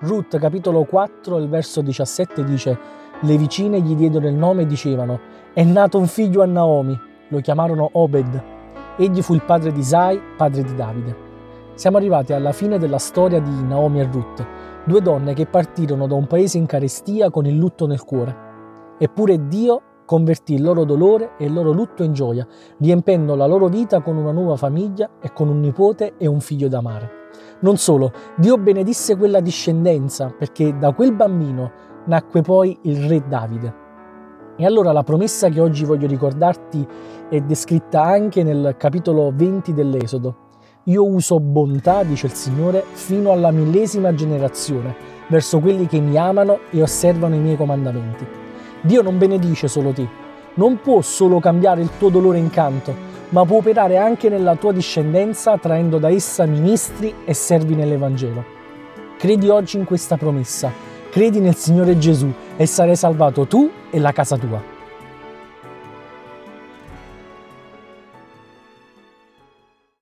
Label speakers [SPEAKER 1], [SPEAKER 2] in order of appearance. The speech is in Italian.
[SPEAKER 1] Ruth capitolo 4, il verso 17 dice Le vicine gli diedero il nome e dicevano È nato un figlio a Naomi, lo chiamarono Obed. Egli fu il padre di Isai, padre di Davide. Siamo arrivati alla fine della storia di Naomi e Ruth, due donne che partirono da un paese in carestia con il lutto nel cuore. Eppure Dio convertì il loro dolore e il loro lutto in gioia, riempendo la loro vita con una nuova famiglia e con un nipote e un figlio da amare. Non solo, Dio benedisse quella discendenza perché da quel bambino nacque poi il re Davide. E allora la promessa che oggi voglio ricordarti è descritta anche nel capitolo 20 dell'Esodo. Io uso bontà, dice il Signore, fino alla millesima generazione, verso quelli che mi amano e osservano i miei comandamenti. Dio non benedice solo te, non può solo cambiare il tuo dolore in canto, ma può operare anche nella tua discendenza traendo da essa ministri e servi nell'Evangelo. Credi oggi in questa promessa, credi nel Signore Gesù e sarai salvato tu e la casa tua.